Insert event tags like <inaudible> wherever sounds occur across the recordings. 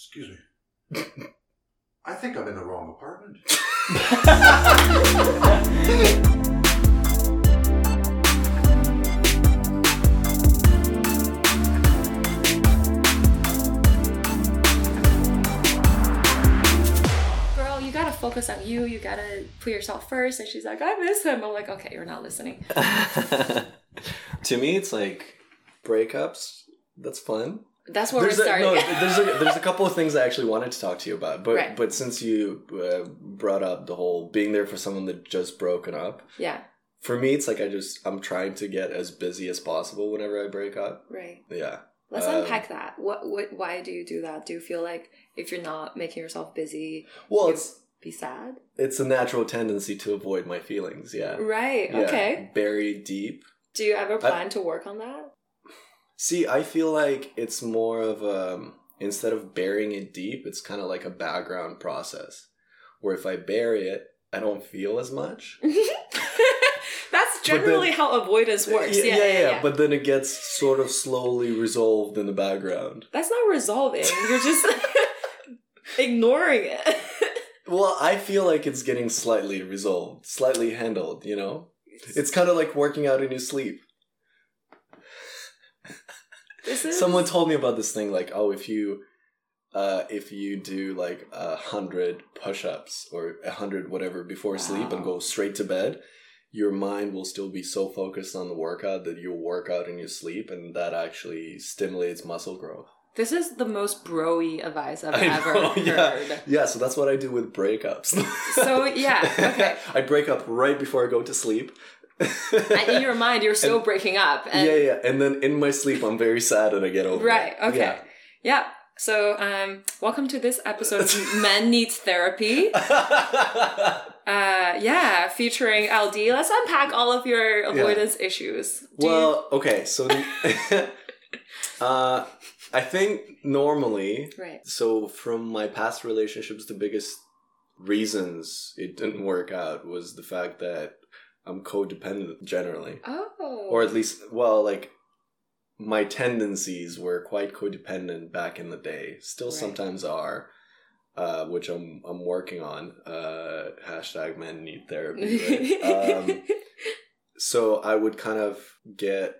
Excuse me. I think I'm in the wrong apartment. <laughs> Girl, you gotta focus on you. You gotta put yourself first. And she's like, I miss him. I'm like, okay, you're not listening. <laughs> to me, it's like breakups. That's fun. That's where there's we're a, starting. no, <laughs> there's a, there's a couple of things I actually wanted to talk to you about, but Right. but since you uh, brought up the whole being there for someone that just broken up, yeah, for me, it's like I just I'm trying to get as busy as possible whenever I break up. right. Yeah. Let's Um, unpack that. What, what, why do you do that? Do you feel like if you're not making yourself busy, Well, it's be sad? it's a natural tendency to avoid my feelings. Yeah. Right. Yeah. Okay. Buried deep. Do you ever plan to work on that? See, I feel like it's more of a instead of burying it deep, it's kind of like a background process. Where if I bury it, I don't feel as much. <laughs> That's then- generally how avoidance works. Yeah, Yeah, yeah, yeah. But then it gets sort of slowly resolved in the background. That's not resolving. You're just <laughs> ignoring it. <laughs> Well, I feel like it's getting slightly resolved, slightly handled, you know? It's kind of like working out in your sleep. Is Someone told me about this thing like, oh, if you uh if you do like a hundred push-ups or a hundred whatever before sleep and go straight to bed, your mind will still be so focused on the workout that you'll work out in your sleep and that actually stimulates muscle growth. This is the most broy advice I've I ever know, <laughs> yeah. heard. Yeah, so that's what I do with breakups. So, yeah, <laughs> okay. I break up right before I go to sleep. And in your mind, you're still And- breaking up. And yeah, yeah. And then in my sleep, I'm very sad and I get over Right. it. Okay. Yeah. Yeah. So, um, welcome to this episode of <laughs> Men Needs Therapy. <laughs> Uh, yeah, featuring LD. Let's unpack all of your avoidance issues. Do you- well, okay. So, <laughs> uh, I think normally, right. so from my past relationships, the biggest reasons it didn't work out was the fact that I'm codependent generally. Oh. Or at least, well, like, my tendencies were quite codependent back in the day. Still Right. sometimes are. Uh, which I'm I'm working on. Uh, hashtag men need therapy. Right? um, <laughs> so I would kind of get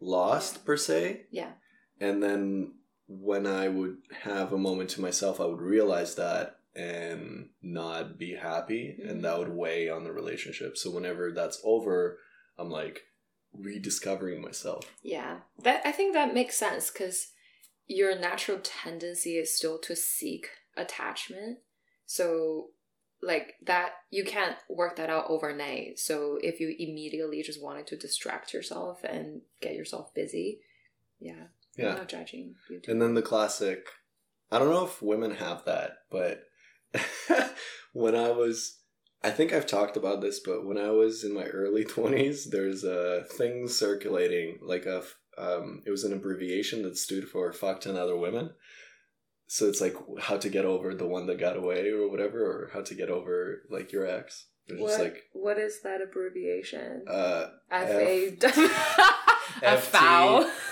lost per se, yeah. and then when I would have a moment to myself, I would realize that and not be happy, Mhm. and that would weigh on the relationship. So whenever that's over, I'm like rediscovering myself. Yeah. That I think that makes sense because your natural tendency is still to seek attachment. So like that you can't work that out overnight. So if you immediately just wanted to distract yourself and get yourself busy, yeah. I'm Yeah, not judging you. and then the classic. I don't know if women have that, but <laughs> when I was I think I've talked about this, but when I was in my early <laughs> 20s, there's a thing circulating, like a, um, it was an abbreviation that stood for fuck 10 other women. So it's like how to get over the one that got away or whatever, or how to get over like your ex. Like, what is that abbreviation? uh, F F- <laughs> A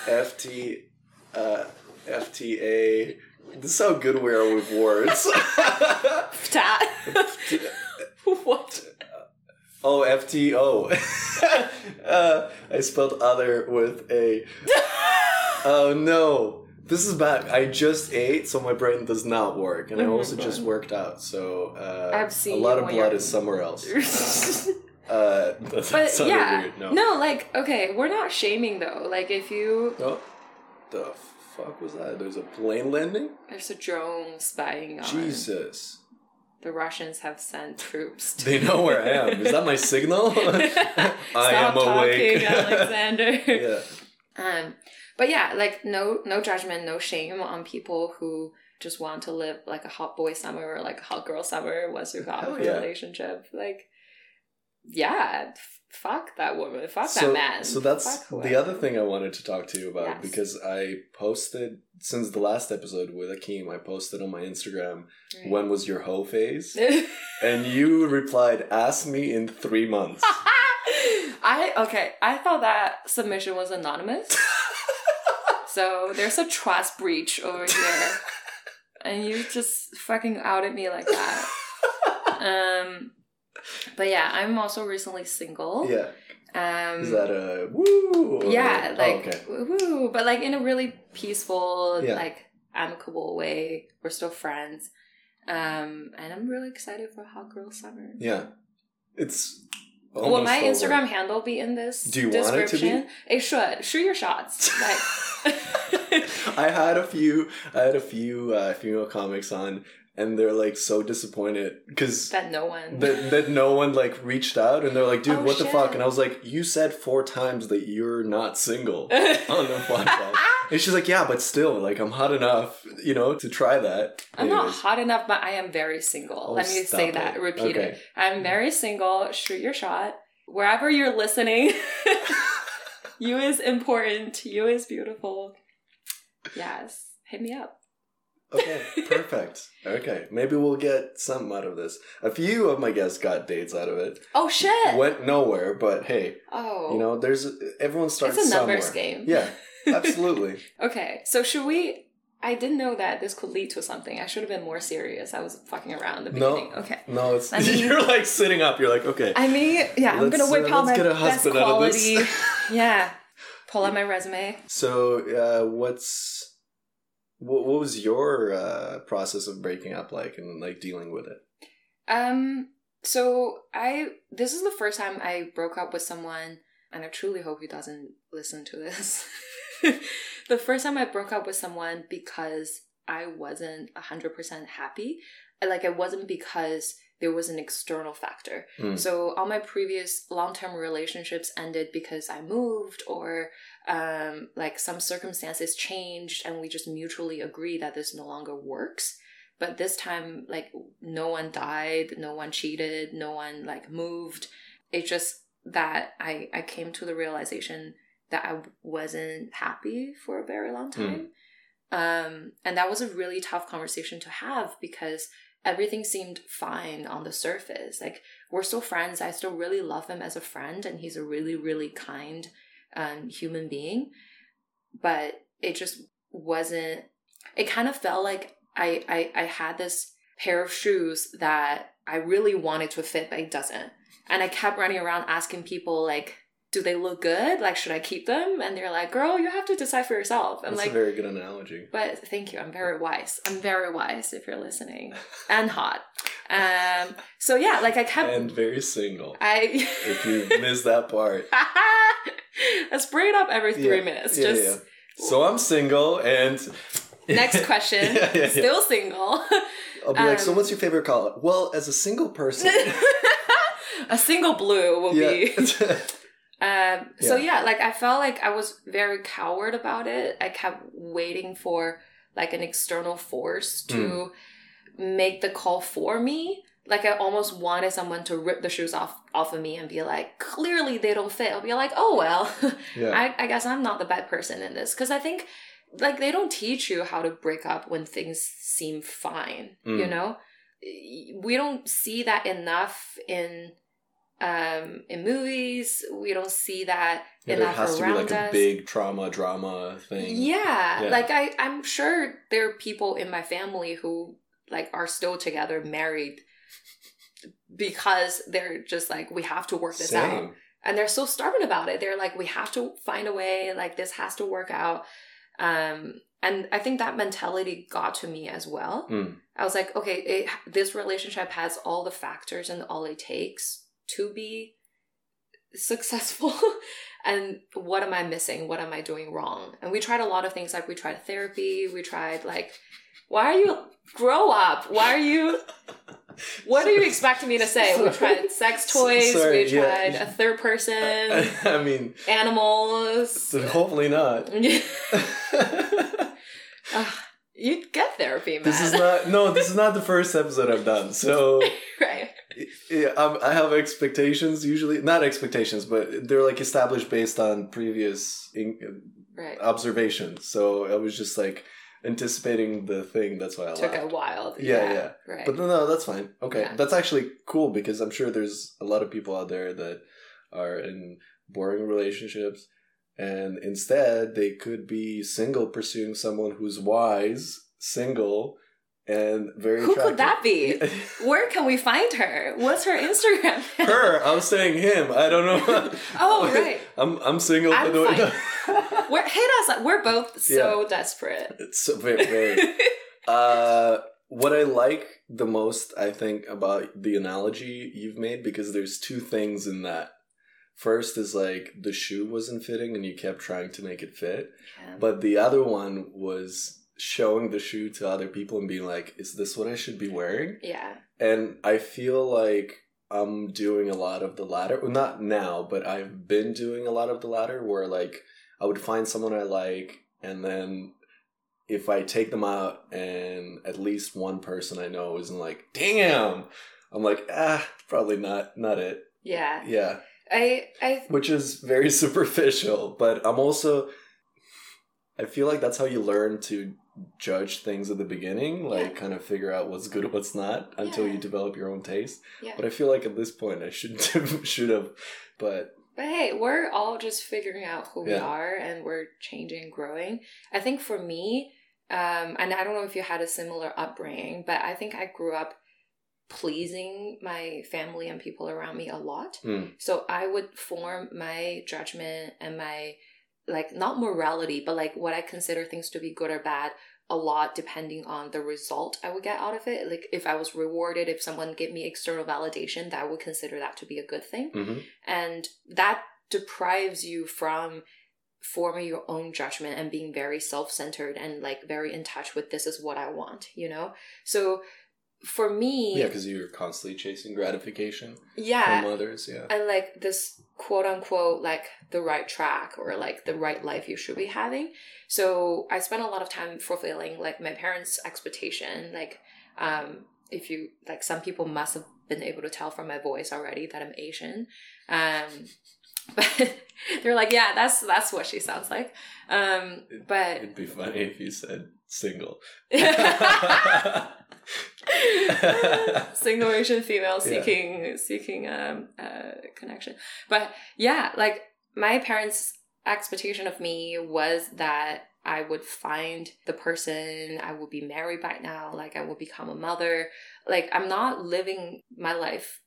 a uh, FTA. This is how good we are with words. <laughs> Tat. <laughs> what? Oh, FTO. <laughs> uh, I spelled other with a. Oh no. This is bad. I just ate, so my brain does not work. And I Oh my also just worked out, so uh, I've seen a lot of blood is somewhere else. Uh, that but yeah, weird. No. no, like okay, we're not shaming though. Like if you Oh, the fuck was that? There's a plane landing? there's a drone spying on. Jesus. The Russians have sent troops. To They know where I am. Is that my signal? <laughs> <laughs> I am awake. talking, <laughs> Alexander. yeah. Um, but yeah, like no no judgment, no shame on people who just want to live like a hot boy summer or like a hot girl summer once you've got a yeah. relationship. Like, yeah, fuck that woman, fuck so, that man. So that's the other thing I wanted to talk to you about Yes. because I posted since the last episode with Akeem, I posted on my Instagram Right. when was your hoe phase? <laughs> and you replied, ask me in three months. <laughs> I okay. I thought that submission was anonymous. <laughs> so there's a trust breach over here. and you just fucking outed me like that. um, but yeah, I'm also recently single. yeah. Um, Is that a woo? yeah, oh, like okay. woo, but like in a really peaceful, Yeah. like amicable way. We're still friends. Um, and I'm really excited for Hot Girl Summer. Yeah. It's. Will my over. Instagram handle be in this Do you want it to be? description? It should. Shoot your shots. Like <laughs> I had a few. I had a few uh, female comics on, and they're like so disappointed because that no one. that that no one like reached out, and they're like, "Dude, Oh, what the fuck?" And I was like, "You said four times that you're not single <laughs> on the podcast." And she's like, "Yeah, but still, like, I'm hot enough, you know, to try that." I'm not hot enough, but I am very single. Oh, Let me say it. that. Repeat Okay. it. I'm very single. Shoot your shot. Wherever you're listening, <laughs> you is important. You is beautiful. Yes. Hit me up. Okay, perfect. okay, maybe we'll get something out of this. A few of my guests got dates out of it. Oh shit. Went nowhere, but hey, Oh. you know, there's everyone starts it's a numbers somewhere. game. Yeah, <laughs> absolutely. Okay. So should we I didn't know that this could lead to something. I should have been more serious. I was fucking around the No. Okay. No, it's I <laughs> mean- you're like sitting up. You're like, okay, I mean, yeah, I'm gonna whip uh, out let's my get a best husband out of this. quality. <laughs> yeah. Pull out my resume. So, uh, what's what, what was your uh, process of breaking up like and like dealing with it? Um, so I this is the first time I broke up with someone, and I truly hope he doesn't listen to this. <laughs> the first time I broke up with someone because I wasn't hundred percent happy. Like it wasn't because there was an external factor. Mm. So all my previous long-term relationships ended because I moved or um, like some circumstances changed and we just mutually agree that this no longer works. But this time, like no one died, no one cheated, no one like moved. It's just that I I came to the realization that I wasn't happy for a very long time. Um, and that was a really tough conversation to have because everything seemed fine on the surface. Like we're still friends. I still really love him as a friend, and he's a really, really kind um, human being. But it just wasn't. It kind of felt like I, I I had this pair of shoes that I really wanted to fit, but it doesn't. And I kept running around asking people like, "Do they look good? Like, should I keep them?" And they're like, "Girl, you have to decide for yourself." I'm That's like, a very good analogy. but thank you. I'm very wise. I'm very wise if you're listening. And hot. Um so yeah, like I kept And very single. I <laughs> If you missed that part. <laughs> Let's bring it up every three Yeah. minutes. Yeah, Just yeah. So I'm single and <laughs> next question. Yeah. Still single. I'll be like, so um, what's your favorite color? Well, as a single person. A single blue will be. Um, so Yeah. yeah, like I felt like I was very coward about it. I kept waiting for like an external force to make the call for me. Like I almost wanted someone to rip the shoes off off of me and be like, clearly they don't fit. I'll be like, oh well, <laughs> yeah. I, I guess I'm not the bad person in this because I think like they don't teach you how to break up when things seem fine. You Mm. know, we don't see that enough in um in movies. We don't see that Yeah, enough has to be like a big trauma drama thing. Yeah, Yeah. like I, I'm sure there are people in my family who like are still together, married, because they're just like we have to work this out, and they're so stubborn about it. They're like we have to find a way, like this has to work out. Um, and I think that mentality got to me as well. Mm. I was like, okay, it, this relationship has all the factors and all it takes to be successful. <laughs> and what am I missing? What am I doing wrong? And we tried a lot of things. Like we tried therapy. We tried like, why are you grow up? Why are you? What are you <laughs> expecting me to say? We tried sex toys. Sorry, we yeah. tried a third person, <laughs> I mean, animals. hopefully not. Ugh, you get therapy, man. this is not. No, this is not the first episode I've done. So right. Yeah, um, I have expectations usually. Not expectations, but they're like established based on previous in- Right. observations. So I was just like anticipating the thing. That's why I Took laughed. a while. Yeah, yeah. Right. But no, no, that's fine. Okay, Yeah. that's actually cool because I'm sure there's a lot of people out there that are in boring relationships, and instead they could be single, pursuing someone who's wise, single, and very. Who could that be? <laughs> Where can we find her? What's her Instagram? <laughs> Her. I was saying him. I don't know. <laughs> Oh, right. I'm I'm single. I'm no- We're, hit us up. We're both so desperate. it's so very very. Uh, what I like the most, I think, about the analogy you've made, because there's two things in that. First is like the shoe wasn't fitting and you kept trying to make it fit. Yeah. But the other one was showing the shoe to other people and being like, is this what I should be wearing? yeah. And I feel like I'm doing a lot of the latter. Well, not now, but I've been doing a lot of the latter where like I would find someone I like and then if I take them out and at least one person I know isn't like, damn, I'm like, ah, probably not not it. Yeah. Yeah. I I Which is very <laughs> superficial, but I'm also I feel like that's how you learn to judge things at the beginning, like Yeah. kind of figure out what's good, what's not, until Yeah. you develop your own taste. yeah. But I feel like at this point I shouldn't <laughs> have, should have. But But hey, we're all just figuring out who we are and we're changing growing. I think for me, um, and I don't know if you had a similar upbringing, but I think I grew up pleasing my family and people around me a lot. Hmm. So I would form my judgment and my like not morality, but like what I consider things to be good or bad a lot depending on the result I would get out of it. Like if I was rewarded, if someone gave me external validation, that I would consider that to be a good thing mhm. and that deprives you from forming your own judgment and being very self-centered and like very in touch with this is what i want you know so for me yeah, because you're constantly chasing gratification yeah from others. Yeah. and like this quote unquote like the right track or like the right life you should be having. So i spent a lot of time fulfilling like my parents expectation like um if you like some people must have been able to tell from my voice already that i'm asian. Um <laughs> but they're like yeah that's that's what she sounds like. Um but It'd be funny if you said single. <laughs> <laughs> single Asian female Yeah. seeking seeking um uh connection. But yeah, like my parents' expectation of me was that I would find the person, I would be married by now, like I would become a mother. Like I'm not living my life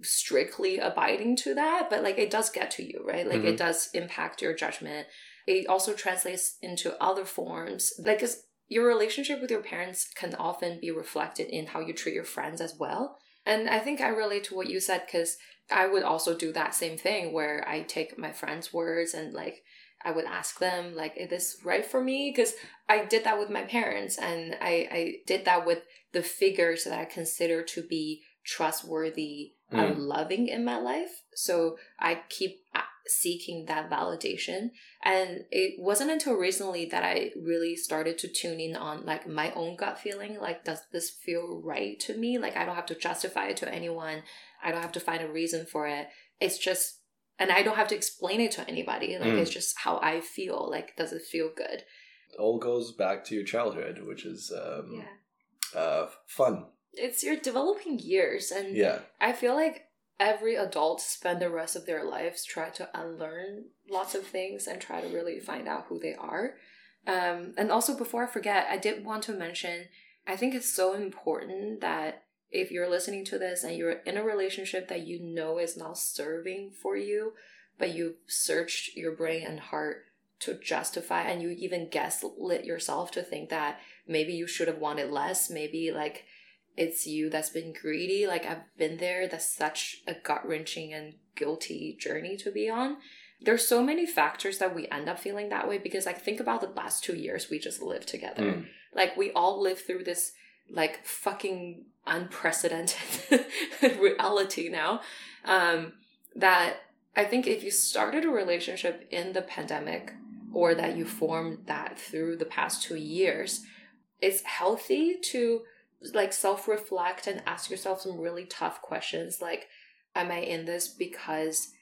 strictly abiding to that, but like it does get to you, right? Like it does impact your judgment. It also translates into other forms. Like your relationship with your parents can often be reflected in how you treat your friends as well. And I think I relate to what you said because I would also do that same thing where I take my friends' words and like I would ask them like, "Is this right for me?" Because I did that with my parents, and I I did that with the figures that I consider to be trustworthy and mm. loving in my life. So I keep seeking that validation and it wasn't until recently that I really started to tune in on like my own gut feeling. Like, does this feel right to me? Like, I don't have to justify it to anyone. I don't have to find a reason for it. It's just, and I don't have to explain it to anybody. Like, Mm. it's just how I feel. Like, does it feel good? all goes back to your childhood, which is um, Yeah. uh, fun. It's your developing years. And Yeah. I feel like every adult spend the rest of their lives try to unlearn lots of things and try to really find out who they are. Um, and also, before I forget, I did want to mention I think it's so important that if you're listening to this and you're in a relationship that you know is not serving for you, but you've searched your brain and heart to justify and you even gaslit yourself to think that maybe you should have wanted less, maybe like it's you that's been greedy. Like I've been there. That's such a gut wrenching and guilty journey to be on. There's so many factors that we end up feeling that way because like think about the last two years we just lived together. Mm. Like we all lived through this like fucking unprecedented <laughs> reality now. Um that I think if you started a relationship in the pandemic or that you formed that through the past two years, it's healthy to like self reflect and ask yourself some really tough questions like, am I in this because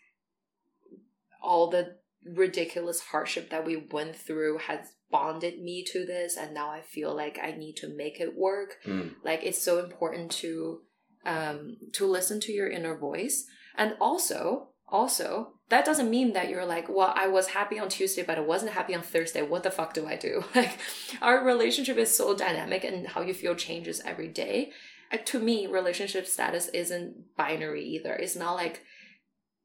all the ridiculous hardship that we went through has bonded me to this and now I feel like I need to make it work? Mm. Like it's so important to um to listen to your inner voice and also also that doesn't mean that you're like well i was happy on tuesday but i wasn't happy on thursday. What the fuck do i do? <laughs> Like our relationship is so dynamic and how you feel changes every day. Uh, to me relationship status isn't binary either. It's not like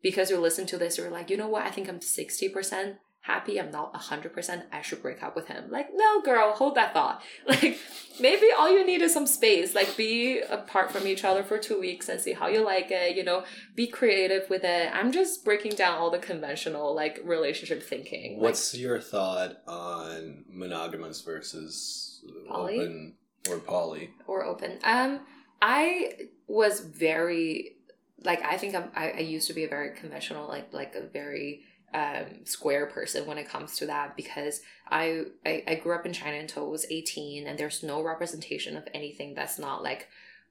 because you listen to this you're like you know what? I think i'm 60% happy i'm not 100% i should break up with him. Like no girl hold that thought. <laughs> Like maybe all you need is some space. Like be apart from each other for two weeks and see how you like it you know? Be creative with it. I'm just breaking down all the conventional like relationship thinking. Like, What's your thought on monogamous versus Poly? open or poly? or open. Um i was very like i think I'm, I, I used to be a very conventional like like a very um square person when it comes to that because I, I i grew up in china until i was 18 and there's no representation of anything that's not like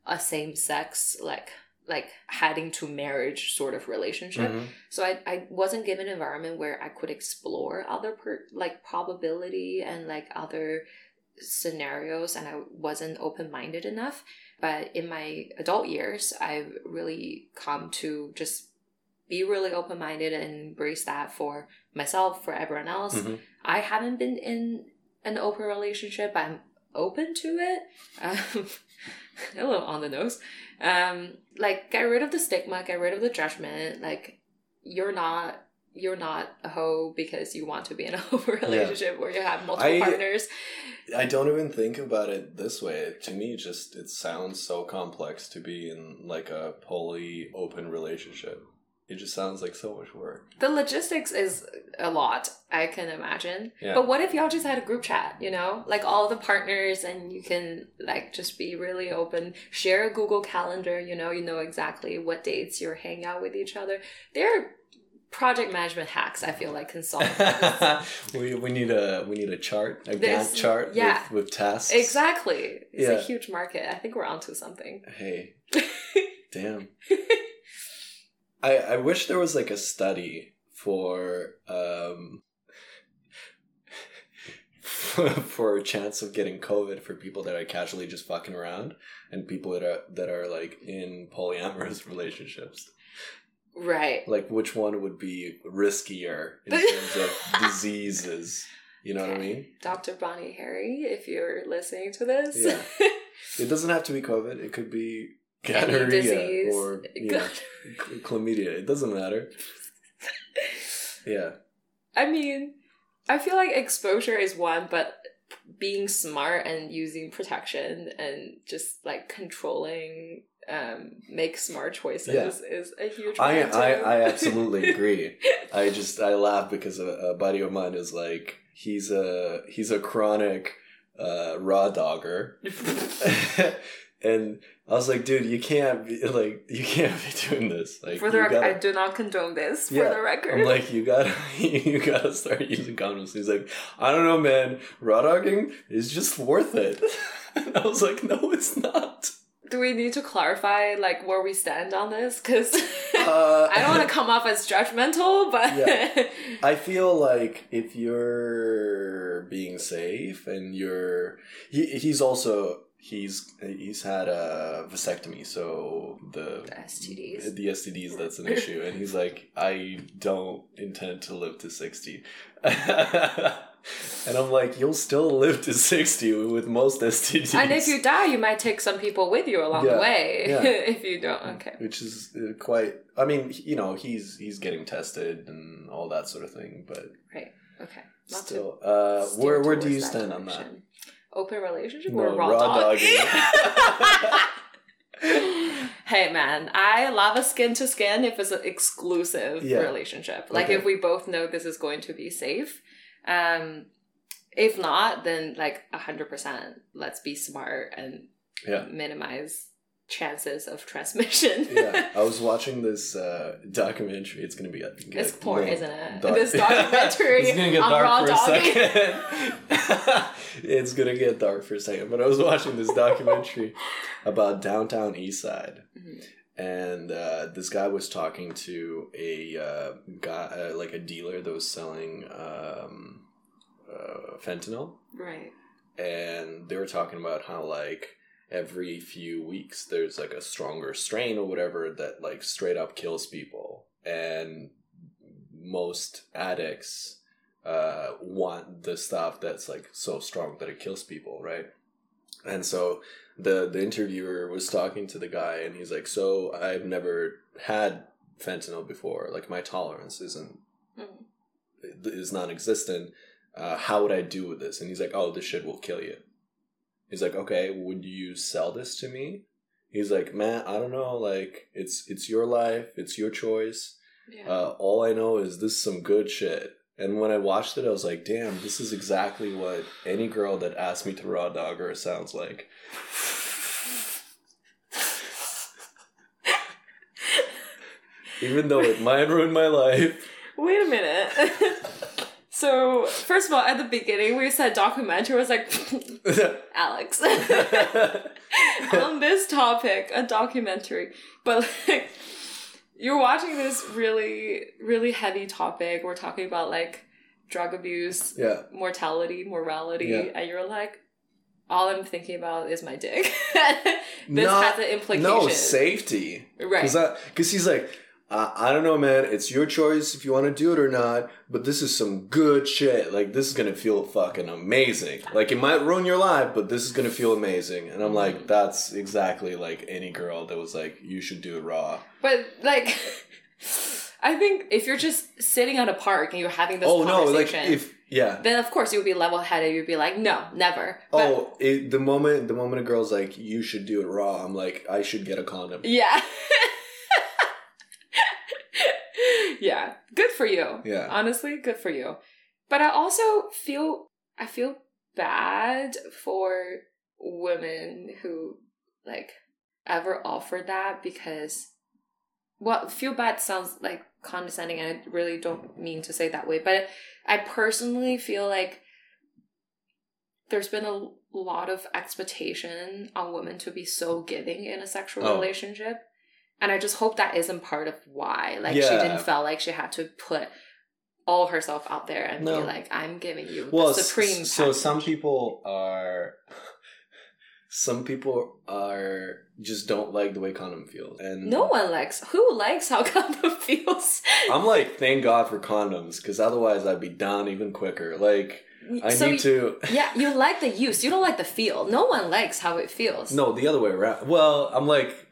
a same sex like like heading to marriage sort of relationship Mhm. so I, I wasn't given an environment where I could explore other per, like probability and like other scenarios and I wasn't open-minded enough. But in my adult years, I've really come to just be really open-minded and embrace that for myself, for everyone else. Mhm. I haven't been in an open relationship. I'm open to it. Um, <laughs> a little on the nose. Um, like get rid of the stigma, get rid of the judgment. Like you're not you're not a hoe because you want to be in a <laughs> open relationship where you have multiple I- partners. I don't even think about it this way. To me, just it sounds so complex to be in like a poly open relationship. It just sounds like so much work. The logistics is a lot, I can imagine. Yeah. But what if y'all just had a group chat, you know? Like all the partners and you can like just be really open, share a Google calendar, you know, you know exactly what dates you're hanging out with each other. They're project management hacks, I feel like can solve <laughs> we, we need a we need a chart, a There's- Gantt chart yeah. with, with tasks. Exactly. It's a huge market. I think we're onto something. Hey, <laughs> damn. <laughs> I I wish there was like a study for um <laughs> for a chance of getting COVID for people that are casually just fucking around and people that are that are like in polyamorous <laughs> relationships. Right. Like which one would be riskier in <laughs> terms of diseases? You know what I mean? Dr. Bonnie Henry, if you're listening to this. Yeah. It doesn't have to be COVID. It could be gonorrhea disease. or you know, <laughs> chlamydia. It doesn't matter. <laughs> Yeah. I mean, I feel like exposure is one, but being smart and using protection and just like controlling um make smart choices Yeah. is a huge I, I. I absolutely agree. <laughs> I just I laugh because a, a buddy of mine is like he's a he's a chronic uh, raw dogger, and I was like, dude, you can't be <laughs> like you can't be doing this. Like for the record, gotta- I do not condone this. For Yeah, the record, I'm like, you gotta, <laughs> you gotta start using condoms. He's like, I don't know, man. Raw dogging is just worth it. <laughs> And I was like, no, it's not. do we need to clarify like where we stand on this? Because Uh, I don't want to come off as judgmental, but Yeah. I feel like if you're being safe and you're, he, he's also he's he's had a vasectomy, so the The STDs. the STDs that's an <laughs> issue, and he's like, I don't intend to live to sixty. <laughs> And I'm like, you'll still live to 60 with most STDs. and if you die, you might take some people with you along Yeah, the way. yeah. <laughs> if you don't, okay. which is uh, quite I mean, you know, he's he's getting tested and all that sort of thing, but Right. Okay. Not still uh where where do you stand on that? Direction. Open relationship No, or raw, raw dog? dogging. <laughs> <laughs> hey man, I love a skin to skin if it's an exclusive Yeah. relationship. Like Okay. if we both know this is going to be safe. Um if not, then like hundred percent let's be smart and Yeah. minimize chances of transmission. yeah, I was <laughs> watching this uh, documentary. It's gonna be a It's porn, isn't it? dark- This <laughs> documentary it's gonna get dark for a second. <laughs> it's gonna get dark for a second. But I was watching this documentary about downtown East Side, Mhm. and uh, this guy was talking to a uh, guy, uh, like a dealer that was selling um, uh, fentanyl, Right. and they were talking about how like every few weeks there's like a stronger strain or whatever that like straight up kills people and most addicts uh, want the stuff that's like so strong that it kills people, right? And so the the interviewer was talking to the guy, and he's like, "So I've never had fentanyl before. Like my tolerance isn't Mm. is non-existent. Uh, how would I do with this?" And he's like, "Oh, this shit will kill you." He's like, "Okay, would you sell this to me?" He's like, "Man, I don't know. Like, it's it's your life, it's your choice. Yeah. Uh, all I know is this is some good shit." And when I watched it, I was like, "Damn, this is exactly what any girl that asked me to raw dog her sounds like." <laughs> Even though it might ruin my life. Wait a minute. <laughs> so, first of all, at the beginning, we said documentary was like, <laughs> Alex. <laughs> <laughs> On this topic, a documentary. But, like, you're watching this really, really heavy topic. We're talking about, like, drug abuse, yeah. mortality, morality, Yeah. and you're like, all I'm thinking about is my dick. this Not- has an implication. No safety. right. Because he's like, I, I don't know, man. It's your choice if you want to do it or not. But this is some good shit. Like this is gonna feel fucking amazing. Like it might ruin your life, but this is gonna feel amazing. And I'm like, that's exactly like any girl that was like, you should do it raw. But like, <laughs> I think if you're just sitting at a park and you're having this oh no, like if yeah. then of course you would be level headed. You'd be like, no, never. But, Oh, it, the moment the moment a girl's like, you should do it raw. I'm like, I should get a condom. yeah. <laughs> yeah, good for you. Yeah. Honestly, good for you. But I also feel I feel bad for women who like ever offer that because well, feel bad sounds like condescending and I really don't mean to say that way, but I personally feel like there's been a lot of expectation on women to be so giving in a sexual Oh. relationship. And I just hope that isn't part of why. Like she didn't feel like she had to put all herself out there and No. be like, I'm giving you well, the supreme. s- so some people are <laughs> some people are just don't like the way condom feels and No one likes who likes how <laughs> condom feels. i'm like thank god for condoms because otherwise i'd be down even quicker like i So need to Yeah, you like the use. You don't like the feel. No one likes how it feels. no the other way around well i'm like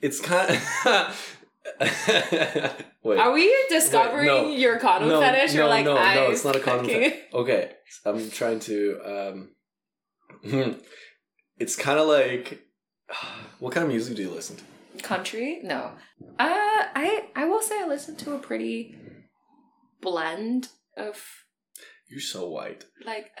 it's kind of <laughs> wait Are we discovering no. your condom No, fetish? You're like, no, no, I'm it's not a condom fucking- okay i'm trying to um <laughs> it's kind of like <sighs> what kind of music do you listen to Country? No. Uh, I I will say I listen to a pretty blend of you're so white like. <laughs>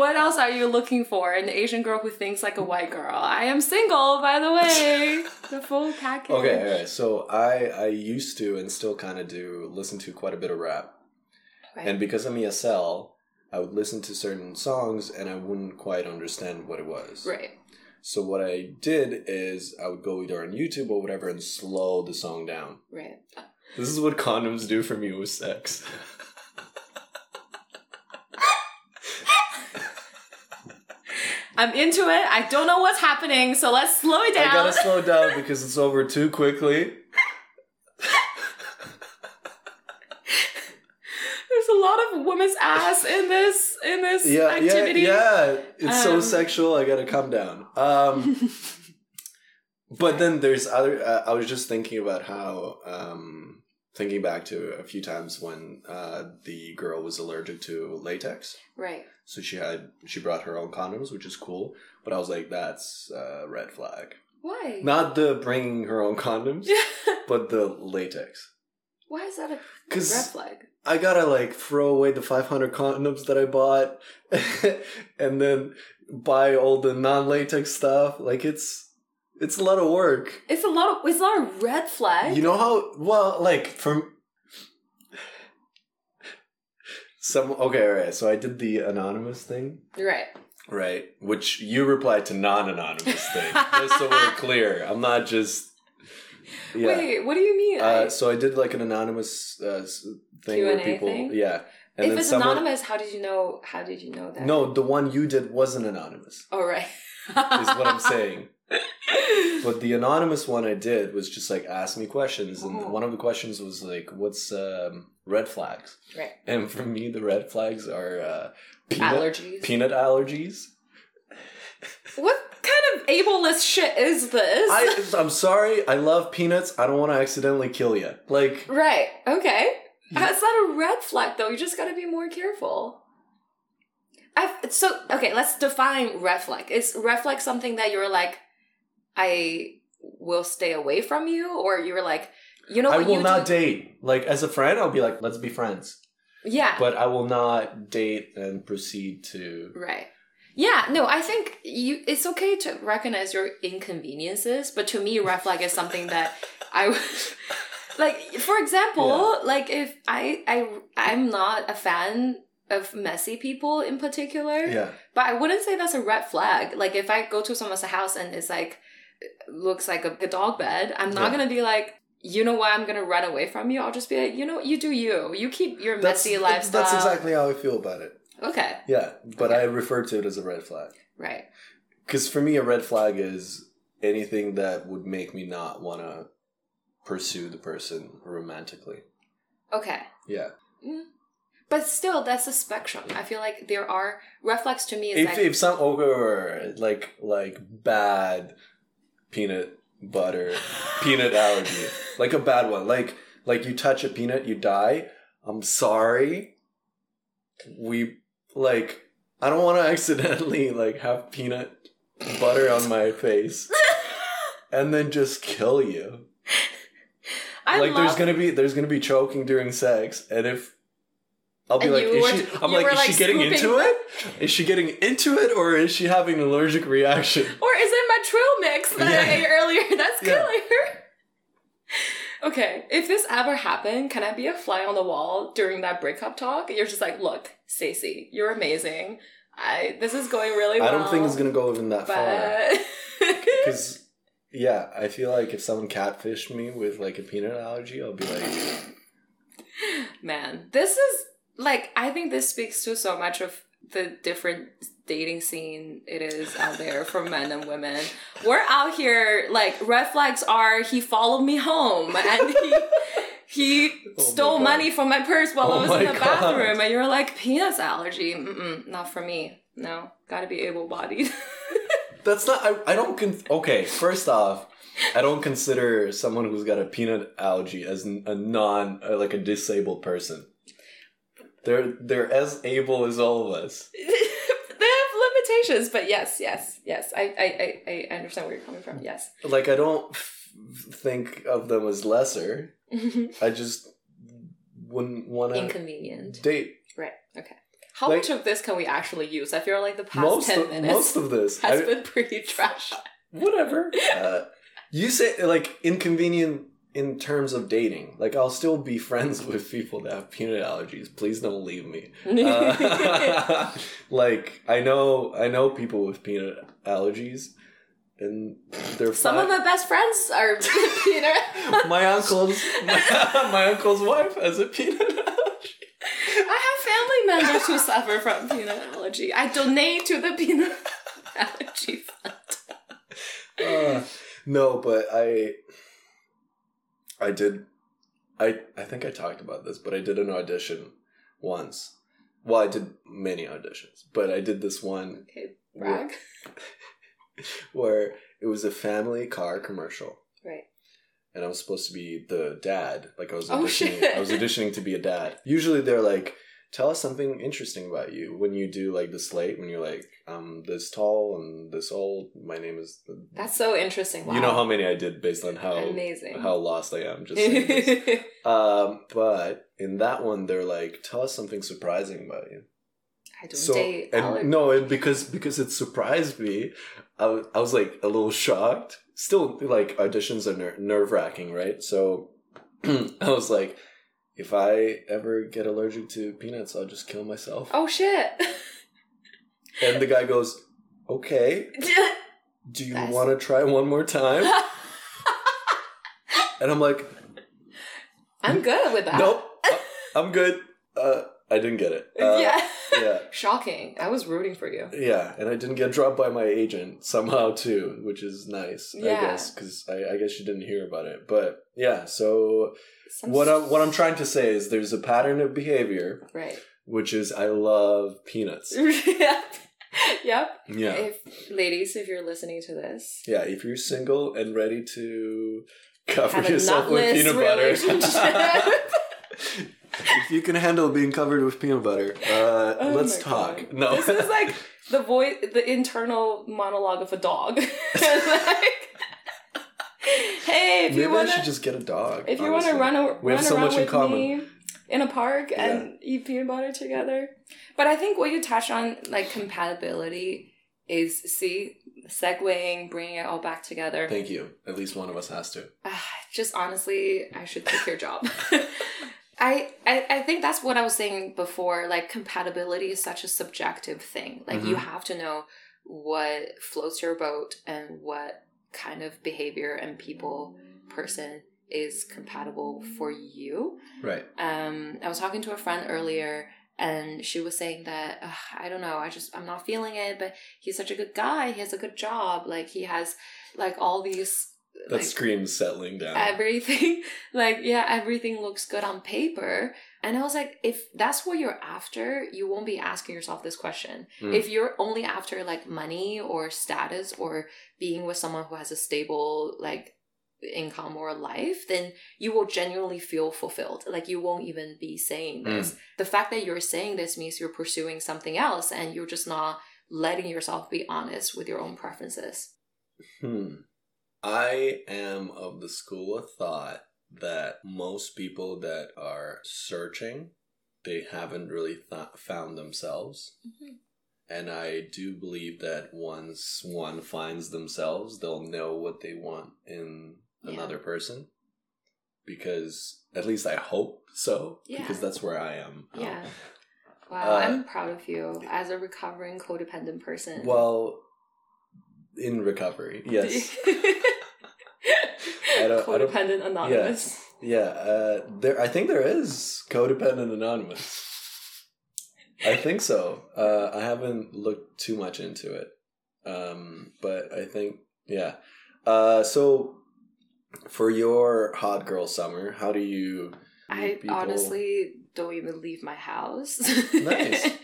what else are you looking for? An Asian girl who thinks like a white girl. I am single, by the way. <laughs> the full package. Okay, all right. So I I used to and still kind of do listen to quite a bit of rap, Right. and because I'm ESL, I would listen to certain songs and I wouldn't quite understand what it was. right. So what I did is I would go either on YouTube or whatever and slow the song down. Right. This is what condoms do for me with sex. <laughs> I'm into it. I don't know what's happening, so let's slow it down. I gotta slow down <laughs> because it's over too quickly. There's a lot of woman's ass in this in this Yeah, activity. yeah, yeah. It's so Um, sexual. I gotta calm down. Um, <laughs> but then there's other. Uh, I was just thinking about how, um, thinking back to a few times when uh, the girl was allergic to latex, Right. So she had she brought her own condoms, which is cool. But I was like, that's a red flag. Why? Not the bringing her own condoms, <laughs> but the latex. Why is that a red flag? I gotta like throw away the 500 condoms that I bought <laughs> and then buy all the non latex stuff. Like it's it's a lot of work. It's a lot of it's not a red flag. You know how well like from some okay, all right. So I did the anonymous thing, right. right? Which you replied to non-anonymous thing. just so we're clear, I'm not just yeah. Wait, what do you mean? Uh, so I did like an anonymous uh, thing where Q&A people, thing? yeah. And if then it's someone, anonymous, how did you know? How did you know that? No, the one you did wasn't anonymous. Oh right. Is what I'm saying. But the anonymous one I did was just like ask me questions, and Oh. one of the questions was like, "What's um, red flags?" right. And for me, the red flags are uh, peanut Allergies. peanut allergies. What kind of ableist shit is this? I I'm sorry, I love peanuts. I don't want to accidentally kill you. Like right. Okay. That's not a red flag though. You just gotta be more careful. I so okay. Let's define red flag. Is red flag something that you're like, I will stay away from you, or you're like, you know I will you not do? date. Like as a friend, I'll be like, let's be friends. yeah. But I will not date and proceed to. Right. Yeah, no, I think you it's okay to recognize your inconveniences, but to me red flag is something that I would <laughs> like for example, like if I I I'm not a fan of messy people in particular, Yeah, but I wouldn't say that's a red flag. Like if I go to someone's house and it's like looks like a, a dog bed, I'm not Yeah. to be like you know why I'm gonna run away from you. I'll just be like, you know, what? you do you. You keep your that's messy lifestyle. that's exactly how I feel about it. okay. Yeah, but Okay. I refer to it as a red flag Right. because for me, a red flag is anything that would make me not want to pursue the person romantically. Okay. Yeah, mm. But still, that's a spectrum. I feel like there are red flags to me. Is if like, if some oh, or like like bad peanut butter peanut allergy, <laughs> like a bad one, like like you touch a peanut, you die. I'm sorry. We like I don't want to accidentally like have peanut butter on my face <laughs> and then just kill you. I like love, there's gonna be there's gonna be choking during sex, and if I'll be And like, is were- she? I'm like, is like, she getting into it? Is she getting into it, or is she having an allergic reaction? or is trail mix that Yeah. I ate earlier? <laughs> That's Yeah. okay, if this ever happened, can I be a fly on the wall during that breakup talk? You're just like, look, Stacey, you're amazing. I this is going really well. I don't think it's gonna go even that far. Because <laughs> yeah, I feel like if someone catfished me with like a peanut allergy, I'll be like, man, this is like I think this speaks to so much of the different dating scene it is out there for men and women. We're out here like red flags are he followed me home and he he <laughs> Oh stole money from my purse while Oh I was in the God. bathroom and you're like peanuts allergy. Mm-mm, not for me. No, got to be able bodied. <laughs> that's not. I, I don't. Con- okay, first off. I don't consider someone who's got a peanut allergy as a non, uh, like a disabled person. They're they're as able as all of us. <laughs> they have limitations, but yes, yes, yes. I I, I, I understand where you're coming from. Yes. Like I don't f- think of them as lesser. <laughs> I just wouldn't want to Inconvenient. date Right. Okay. How Like- much of this can we actually use? I feel like the past most ten of, minutes most of this. has I- been pretty trash. <laughs> whatever. Uh, you say like inconvenient in terms of dating. Like I'll still be friends <laughs> with people that have peanut allergies. Please don't leave me. Uh, <laughs> like I know I know people with peanut allergies, and they're Some fine. of my best friends are <laughs> peanut. my uncle's my, my uncle's wife has a peanut allergy. I have family members who suffer from peanut allergy. I donate to the peanut allergy fund. Uh, no, but I I did I I think I talked about this, but I did an audition once. Well, I did many auditions, but I did this one Okay, brag. <laughs> where it was a family car commercial. Right. And I was supposed to be the dad. Like I was Oh, auditioning shit. I was auditioning to be a dad. Usually they're like, tell us something interesting about you when you do like the slate when you're like, I'm this tall and this old. My name is That's so interesting. Wow. You know how many I did based on how Amazing. how lost I am. Just <laughs> um, but in that one, they're like, "Tell us something surprising about you." I don't So date and no, and because because it surprised me, I was, I was like a little shocked. Still, like auditions are ner- nerve wracking, right? So <clears throat> I was like, if I ever get allergic to peanuts, I'll just kill myself. Oh shit. And the guy goes, "Okay, <laughs> do you want to try one more time?" <laughs> And I'm like, I'm good with that. Nope, I- I'm good. Uh, I didn't get it. Uh, yeah. <laughs> yeah. <laughs> Shocking. I was rooting for you. Yeah, and I didn't get dropped by my agent somehow too, which is nice. yeah. I guess because I, I guess you didn't hear about it, but yeah. So Some what I'm what I'm trying to say is there's a pattern of behavior, Right. which is I love peanuts. <laughs> yep. Yep. Yeah, If ladies, if you're listening to this, yeah. If you're single and ready to cover yourself with peanut butter. If you can handle being covered with peanut butter, uh, Oh let's talk. God. No, This is like <laughs> the voice, the internal monologue of a dog. <laughs> like, hey, if maybe you I want should to, just get a dog. if you want to run, a, We have so around much in common. in a park and eat peanut butter together. But I think what you touched on, like compatibility, is see segueing, bringing it all back together. Thank you. At least one of us has to. Ah, just honestly, I should take your job. <laughs> I, I I think that's what I was saying before. Like compatibility is such a subjective thing. Like you Mhm. have to know what floats your boat and what kind of behavior and people person is compatible for you. Right. Um, I was talking to a friend earlier, and she was saying that I don't know, I just I'm not feeling it. But he's such a good guy. He has a good job. Like he has like all these That like, screams settling down. everything <laughs> like yeah everything looks good on paper and i was like if that's what you're after you won't be asking yourself this question Mm. if you're only after like money or status or being with someone who has a stable like income or life then you will genuinely feel fulfilled like you won't even be saying this the fact that you're saying this means you're pursuing something else and you're just not letting yourself be honest with your own preferences Hmm. I am of the school of thought that most people that are searching, they haven't really th- found themselves. And I do believe that once one finds themselves, they'll know what they want in Yeah. another person. Because at least I hope so. Yeah. Because that's where I am. Um, Yeah. Wow, Uh, I'm proud of you as a recovering codependent person. Well, in recovery, yes. <laughs> I don't- I don't- anonymous. Yeah, uh, there. I think there is codependent anonymous. I think so. Uh, I haven't looked too much into it, um, but I think yeah. Uh, so, for your hot girl summer, how do you? I people? honestly don't even leave my house. Nice. <laughs>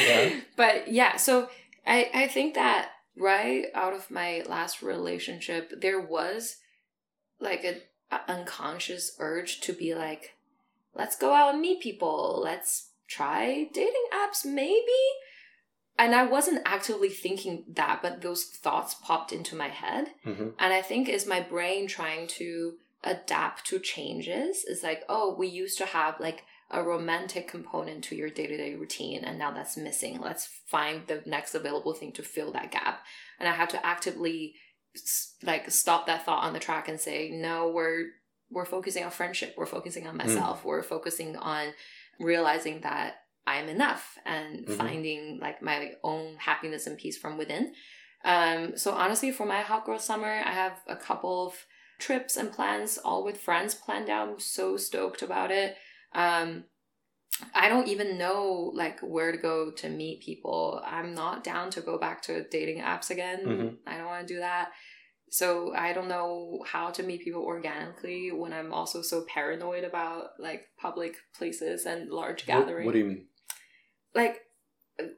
Yeah. But yeah, so I I think that right out of my last relationship, there was like a, a unconscious urge to be like, let's go out and meet people. Let's try dating apps, maybe. And I wasn't actively thinking that, but those thoughts popped into my head. Mhm. And I think is my brain trying to adapt to changes. It's like, oh, we used to have like a romantic component to your day to day routine, and now that's missing. Let's find the next available thing to fill that gap. And I had to actively like stop that thought on the track and say, no, we're we're focusing on friendship. We're focusing on myself. We're focusing on realizing that I'm enough and Mhm. finding like my own happiness and peace from within. Um, so honestly, for my hot girl summer, I have a couple of trips and plans, all with friends planned out. I'm so stoked about it. Um, I don't even know like where to go to meet people. I'm not down to go back to dating apps again. Mhm. I don't want to do that. So I don't know how to meet people organically when I'm also so paranoid about like public places and large gatherings what do you mean? like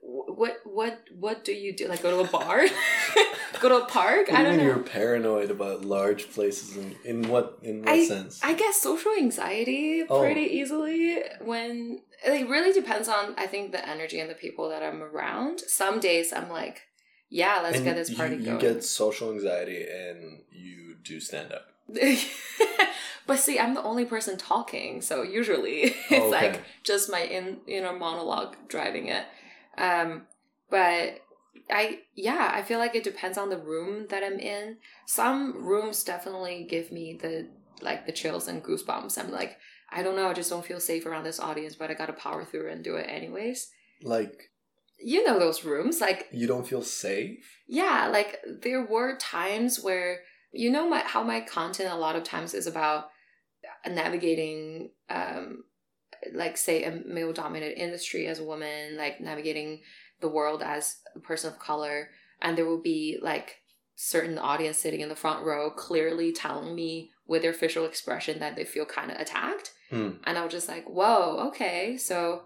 what what what do you do like go to a bar <laughs> go to a park What i don't know you're paranoid about large places? In, in what in what I- sense? i guess social anxiety Oh. pretty easily when it really depends on i think the energy and the people that i'm around. Some days i'm like yeah let's And get this party you, going. You get social anxiety and you do stand up. <laughs> but see i'm the only person talking so usually <laughs> it's Oh, okay. like just my in, inner monologue driving it. Um but i yeah i feel like it depends on the room that i'm in. Some rooms definitely give me the like the chills and goosebumps. I'm like i don't know i just don't feel safe around this audience but i gotta power through and do it anyways Like you know those rooms like you don't feel safe. yeah like there were times where you know my how my content a lot of times is about navigating um like say a male dominated industry as a woman, like navigating the world as a person of color, and there will be like certain audience sitting in the front row clearly telling me with their facial expression that they feel kind of attacked. Hmm. And I was just like, whoa, okay, so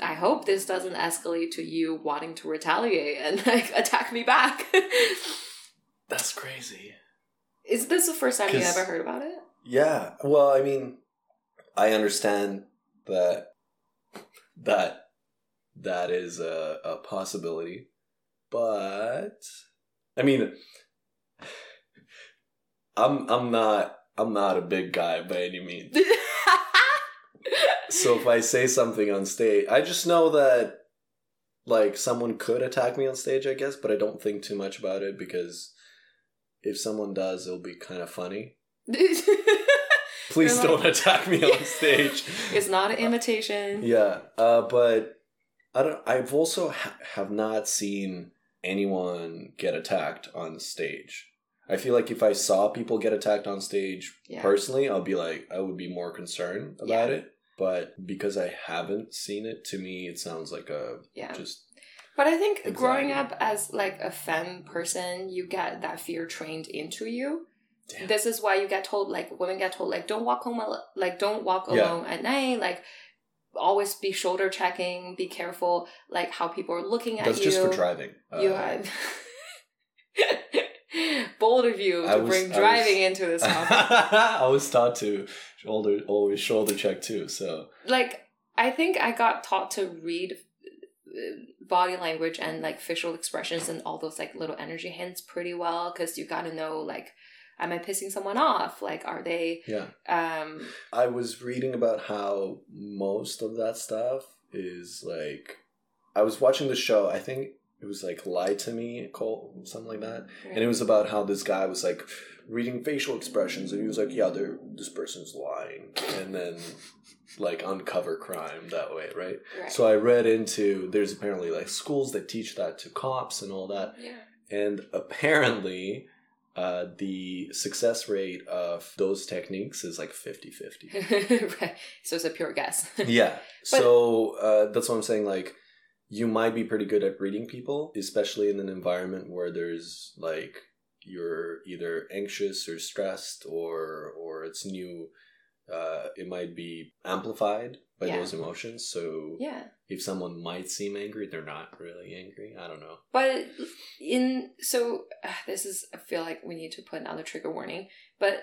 I hope this doesn't escalate to you wanting to retaliate and <laughs> like attack me back. <laughs> That's crazy. Is this the first time you ever heard about it? Yeah. Well, I mean, I understand that that that is a, a possibility, but I mean, <sighs> I'm I'm not I'm not a big guy by any means. <laughs> So if I say something on stage, I just know that like someone could attack me on stage, I guess, but I don't think too much about it because if someone does, it'll be kind of funny. <laughs> Please like- don't attack me on <laughs> stage. it's not an imitation. yeah, uh, but I don't. I've also ha- have not seen anyone get attacked on stage. I feel like if I saw people get attacked on stage Yeah. personally, I'll be like, I would be more concerned about Yeah. it. But because I haven't seen it, to me, it sounds like a Yeah. just But I think growing up as like a femme person, you get that fear trained into you. Damn. This is why you get told like women get told like don't walk home al- like don't walk Yeah. alone at night like always be shoulder checking, be careful like how people are looking at that's you. That's just for driving. You Uh, have <laughs> <laughs> <laughs> bold of you I to was- bring I driving was- into this <laughs> topic. I was taught to shoulder always shoulder check too. So like I think I got taught to read uh, body language and like facial expressions and all those like little energy hints pretty well because you got to know like am I pissing someone off? Like are they yeah, um I was reading about how most of that stuff is like. I was watching the show. I think it was like "Lie to Me," Cole, something like that. and it was about how this guy was like reading facial expressions and he was like yeah they're, this person's lying and then like uncover crime that way right right. so i read into there's apparently like schools that teach that to cops and all that yeah. and apparently uh, the success rate of those techniques is like 50-50 <laughs> right. So it's a pure guess. yeah <laughs> so uh, that's what i'm saying like you might be pretty good at reading people especially in an environment where there's like you're either anxious or stressed or or it's new uh, it might be amplified by Yeah. those emotions so yeah. if someone might seem angry they're not really angry i don't know But in so uh, this is I feel like we need to put another trigger warning. But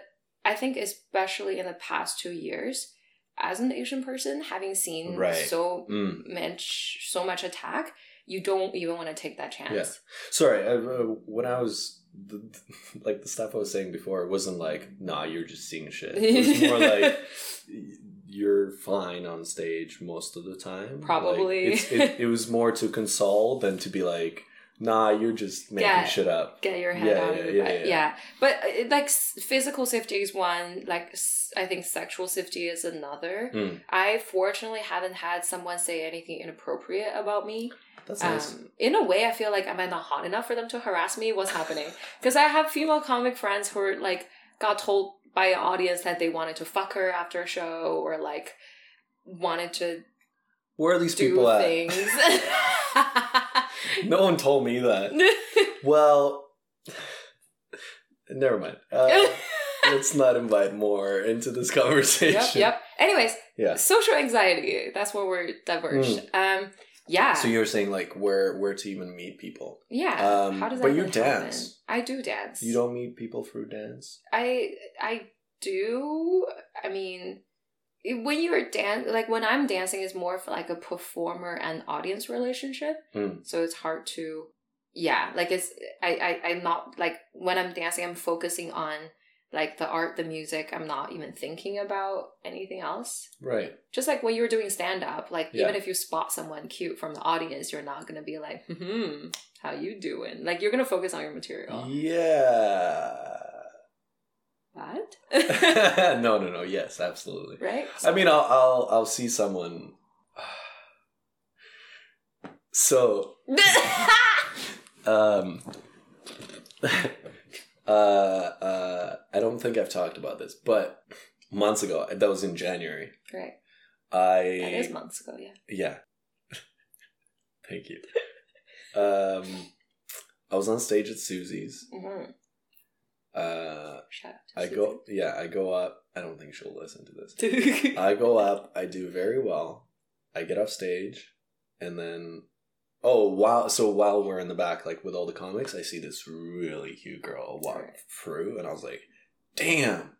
I think especially in the past two years, as an Asian person, having seen Right. so Mm. much so much attack, you don't even want to take that chance. Yeah. sorry I, uh, when i was the, <laughs> like the stuff i was saying before it wasn't like nah you're just seeing shit it was more <laughs> like you're fine on stage most of the time Probably. like, it, it was more to console than to be like nah you're just making Yeah. shit up Get your head Yeah, out yeah, of your yeah, yeah. Yeah. But uh, like physical safety is one. Like I think sexual safety is another. Mm. I fortunately haven't had someone say anything inappropriate about me. that's nice Um, in a way, I feel like am I not hot enough for them to harass me? What's happening? Because I have female comic friends who are like got told by an audience that they wanted to fuck her after a show or like wanted to where are these people at things. <laughs> <laughs> <laughs> no one told me that <laughs> well never mind uh, <laughs> let's not invite more into this conversation yep, yep. Anyways, yeah social anxiety. That's where we're diverged. Um, yeah, so you're saying like where where to even meet people yeah. um, How does that but you even happen? dance. I do dance. you don't meet people through dance I I do. I mean, when you're dance, like when I'm dancing, is more of like a performer and audience relationship. Hmm. So it's hard to, yeah. Like it's I I I'm not like when I'm dancing, I'm focusing on like the art, the music. I'm not even thinking about anything else. right Just like when you're doing stand up, like Yeah. even if you spot someone cute from the audience, you're not gonna be like, hmm, how you doing? Like you're gonna focus on your material. yeah What? <laughs> <laughs> no no no yes absolutely right? i mean i'll i'll, I'll see someone <sighs> so <laughs> um uh uh i don't think i've talked about this but months ago that was in january right. I That is months ago, yeah. yeah. Thank you. Um, I was on stage at Susie's. Mm-hmm. Uh, Shout out to I go yeah, I go up. I don't think she'll listen to this. <laughs> I go up, I do very well. I get off stage, and then oh while so while we're in the back, like with all the comics, I see this really cute girl walk Right. through, and I was like, "Damn!"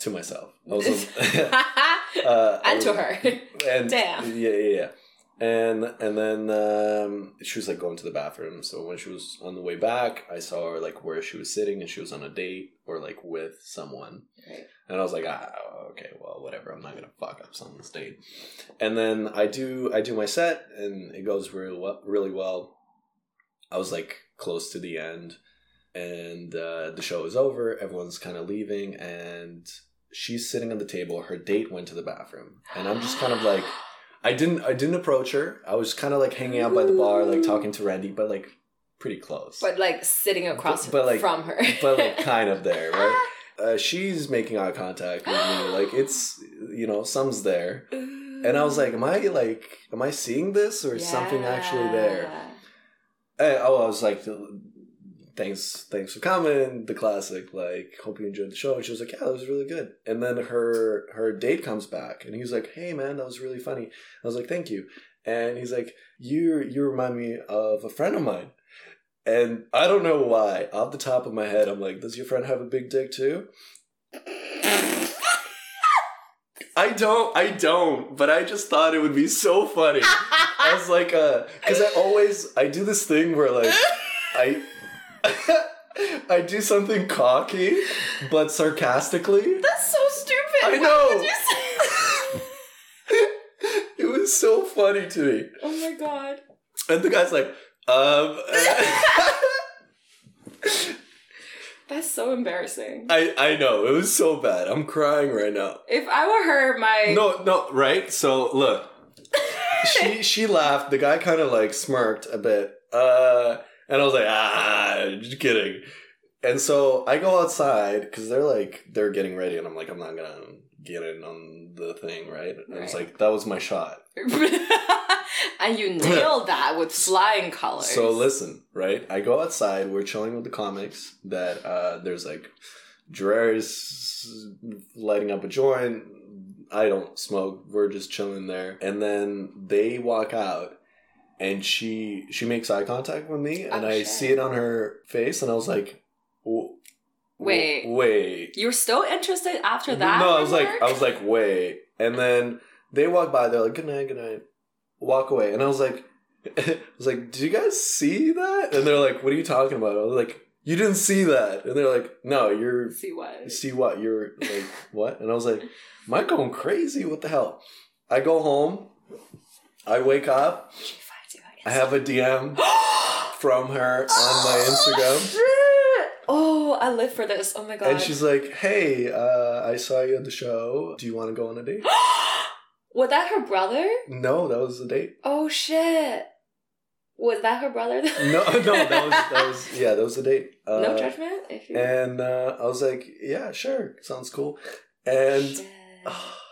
To myself, I <laughs> was <laughs> uh, I and to her. and Damn. yeah, yeah, yeah. And and then um, she was like going to the bathroom. So when she was on the way back, I saw her like where she was sitting, and she was on a date or like with someone. Right. And I was like, ah, okay, well, whatever. I'm not gonna fuck up someone's date. And then I do, I do my set, and it goes really well. Really well. I was like close to the end, and uh, the show is over. Everyone's kind of leaving, and she's sitting on the table. Her date went to the bathroom, and I'm just kind of like, I didn't, I didn't approach her. I was kind of like hanging out by the bar, like talking to Randy, but like pretty close, But like sitting across But- but, like- from her. but like <laughs> kind of there, right? <laughs> uh, she's making eye contact with me. Like it's you know, some's there. And I was like, Am I like am I seeing this or is something actually there? And, oh, I was like Thanks, thanks for coming. The classic, like, hope you enjoyed the show. And she was like, "Yeah, that was really good." And then her her date comes back, and he's like, "Hey, man, that was really funny." I was like, "Thank you." And he's like, "You you remind me of a friend of mine." And I don't know why. Off the top of my head, I'm like, "Does your friend have a big dick too?" I don't. I don't. But I just thought it would be so funny. I was like uh, because I always I do this thing where like I <laughs> I do something cocky, but sarcastically. That's so stupid. I know. would you say- <laughs> It was so funny to me, oh my god. and the guy's like, um. <laughs> That's so embarrassing. I I know it was so bad. I'm crying right now. If I were her, my No, no, right? So look, she she laughed. The guy kind of like smirked a bit, uh, and I was like, ah, just kidding. And so I go outside because they're like they're getting ready, and I'm like, I'm not gonna get in on the thing, right? And it's Right. like that was my shot. <laughs> and you nailed that with flying colors. So listen, right? I go outside. We're chilling with the comics. That uh, there's like Gerard's lighting up a joint. I don't smoke. We're just chilling there, and then they walk out, and she she makes eye contact with me, oh, and Oh, I shit. see it on her face, and I was like, "W- Wait. w- wait." You were still interested after that? No, I was like? I was like, wait, and then they walk by. They're like, good night, good night. Walk away, and I was like, <laughs> I was like, do you guys see that? And they're like, what are you talking about? I was like, you didn't see that, and they're like, no, you're <laughs> see what? see what you're like <laughs> what? And I was like, am I going crazy? What the hell? I go home. I wake up. She finds you, I have a DM <gasps> from her on my Instagram. Oh, I live for this. Oh my god. And she's like, "Hey, uh, I saw you at the show. Do you want to go on a date?" <gasps> Was that her brother? no, that was the date. Oh shit. Was that her brother? No, no, that was that was <laughs> yeah, that was the date. Uh, no judgment. If you And uh, I was like, "Yeah, sure, sounds cool." And. <sighs>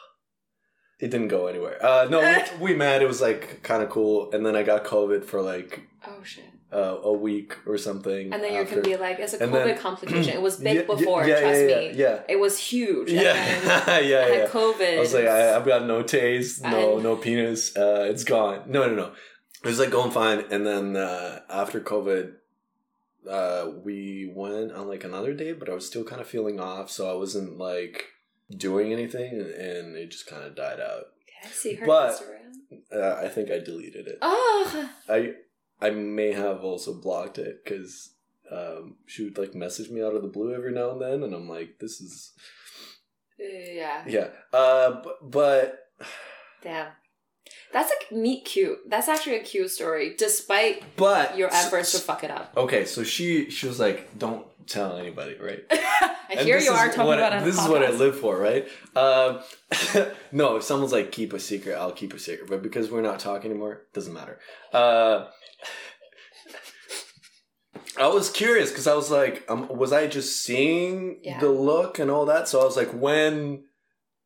it didn't go anywhere. Uh, no, we, <laughs> we met. It was like kind of cool. And then I got COVID for like oh shit. uh, a week or something. And then you after. can be like, it's a COVID then- complication. It was <clears throat> big Yeah, before. yeah, trust yeah, me. yeah, yeah. It was huge. Yeah, then <laughs> yeah, I yeah. had COVID. I was like, I, I've got no taste, no no penis. Uh, it's gone. No, no, no. It was like going fine, and then uh, after COVID, uh, we went on like another date, but I was still kind of feeling off, so I wasn't like doing anything, and it just kind of died out. Can I see her But- Instagram? Uh, I think I deleted it. Oh, I I may have also blocked it because um, she would like message me out of the blue every now and then, and I'm like, this is yeah. yeah. Uh, but, but Damn. That's a meet cute. That's actually a cute story, despite but your efforts to fuck it up. Okay, so she she was like, "Don't tell anybody," right? <laughs> I And hear you are talking what, about. This is what I live for, right? Um, <laughs> no, if someone's like, "Keep a secret," I'll keep a secret. But because we're not talking anymore, doesn't matter. Uh, I was curious because I was like, um, was I just seeing Yeah. the look and all that? So I was like, when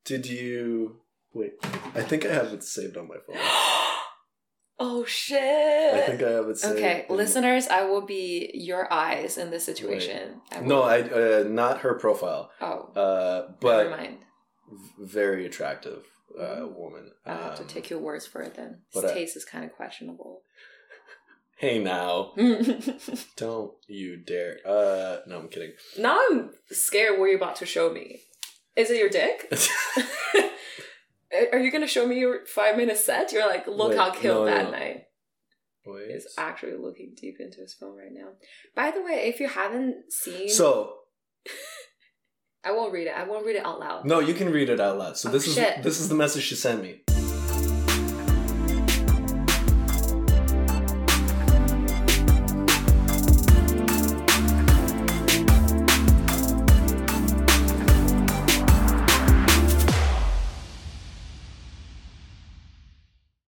did you? Wait, I think I have it saved on my phone. <gasps> oh shit! I think I have it saved. Okay, in- listeners, I will be your eyes in this situation. I No, I uh, not her profile. Oh, Uh, never but mind. v- very attractive uh, woman. I'll have to Um, take your words for it then. but His I- taste is kind of questionable. <laughs> Hey now, <laughs> don't you dare. Uh, no, I'm kidding. now I'm scared what you're about to show me. Is it your dick? <laughs> Are- you gonna show me your five minute set? You're like, look Wait, how killed no, that no. night. Wait. He's actually looking deep into his phone right now. By the way, if you haven't seen, So <laughs> I won't read it. I won't read it out loud. no, you can read it out loud. So Oh, this is this is the message she sent me.